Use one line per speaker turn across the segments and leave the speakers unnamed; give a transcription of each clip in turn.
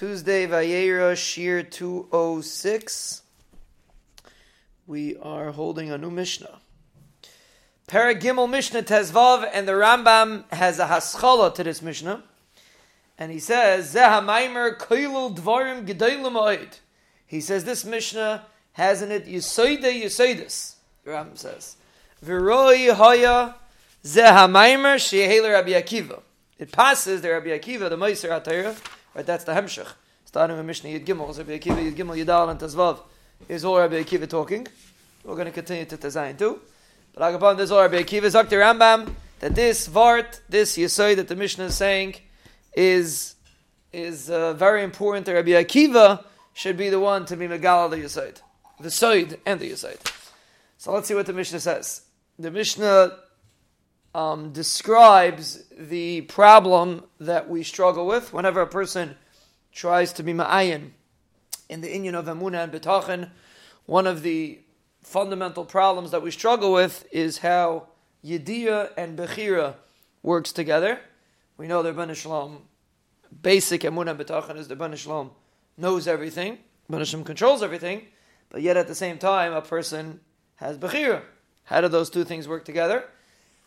Tuesday, Vayera, Shir 206. We are holding a new Mishnah. Paragimel Mishnah Tezvav, and the Rambam has a haschala to this Mishnah. And he says, Zehamaimer Koilul Dvarim Gedolim He says this Mishnah has in it Yisoide Yisoidis. The Rambam says. Viroi Haya Zehamaimer Shehele Rabbi Akiva. It passes the Rabbi Akiva, the Meiser HaTorah, right? That's the Hemshech. Starting with Mishnah Yid Gimel, Rabbi Akiva Yid Gimel Yidal and Tezvav is all Rabbi Akiva talking. We're going to continue to Tezayin too. But Agapon, this is all Rabbi Akiva, Zakti Rambam, that this Vart, this Yisoy that the Mishnah is saying, is is uh, very important. The Rabbi Akiva should be the one to be Megala the Yisoid, the Soid and the Yisoid. So let's see what the Mishnah says. The Mishnah um, describes the problem that we struggle with whenever a person tries to be ma'ayin in the inyan of Amunah and B'tachin. One of the fundamental problems that we struggle with is how Yediyah and Bechira works together. We know the Ben Shalom, basic Amunah and B'tachin is the Ben Shalom knows everything, Ben Shalom controls everything, but yet at the same time a person has Bechira. How do those two things work together?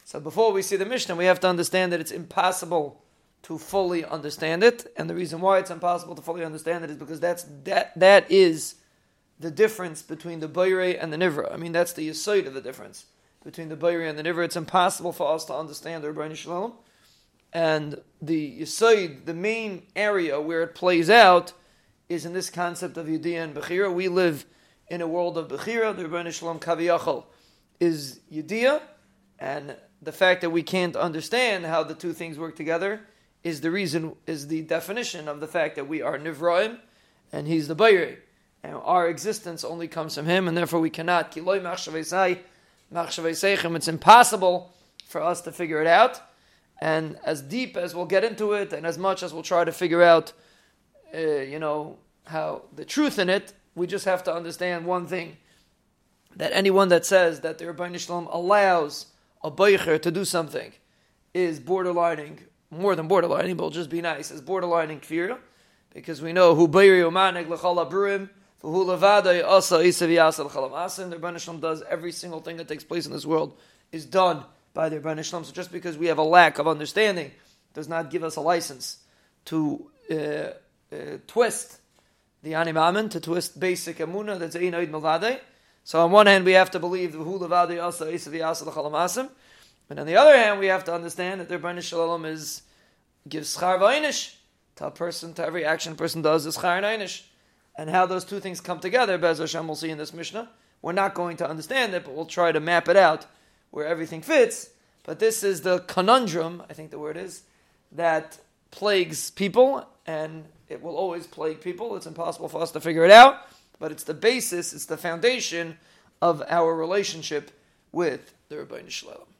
So before we see the Mishnah, we have to understand that it's impossible to fully understand it, and the reason why it's impossible to fully understand it is because that's that that is the difference between the Bayre and the Nivra. I mean, that's the aside of the difference between the Bayre and the Nivra. It's impossible for us to understand the Rabbi Shalom. And the Yisoid, the main area where it plays out, is in this concept of Yediyah and Bechira. We live in a world of Bechira. The Rabbi Shalom Kaviyachal is Yediyah, and the fact that we can't understand how the two things work together is the reason, is the definition of the fact that we are Nivraim and he's the Bayri. And our existence only comes from him, and therefore we cannot. It's impossible for us to figure it out. And as deep as we'll get into it, and as much as we'll try to figure out, uh, you know, how the truth in it, we just have to understand one thing: that anyone that says that the Rabbi Shalom allows a beicher to do something is borderlining, more than borderlining, but just be nice, is borderlining kfira, because we know who beiri umanig l'chal abruim, who asa isav yasal chalam the Rebbeinu does every single thing that takes place in this world is done by the Rebbeinu So just because we have a lack of understanding does not give us a license to uh, uh, twist the animamen, to twist basic amuna that's einoid maladei, so on one hand, we have to believe the Hulavadi Asa Isavi Asa L'Chalamasim, and on the other hand, we have to understand that the Rebbeinu Shalom is gives schar v'einish to a person, to every action a person does is schar and and how those two things come together. Bez Hashem, we'll see in this Mishnah. We're not going to understand it, but we'll try to map it out where everything fits. But this is the conundrum, I think the word is, that plagues people, and it will always plague people. It's impossible for us to figure it out but it's the basis, it's the foundation of our relationship with the Rabbi Shalom.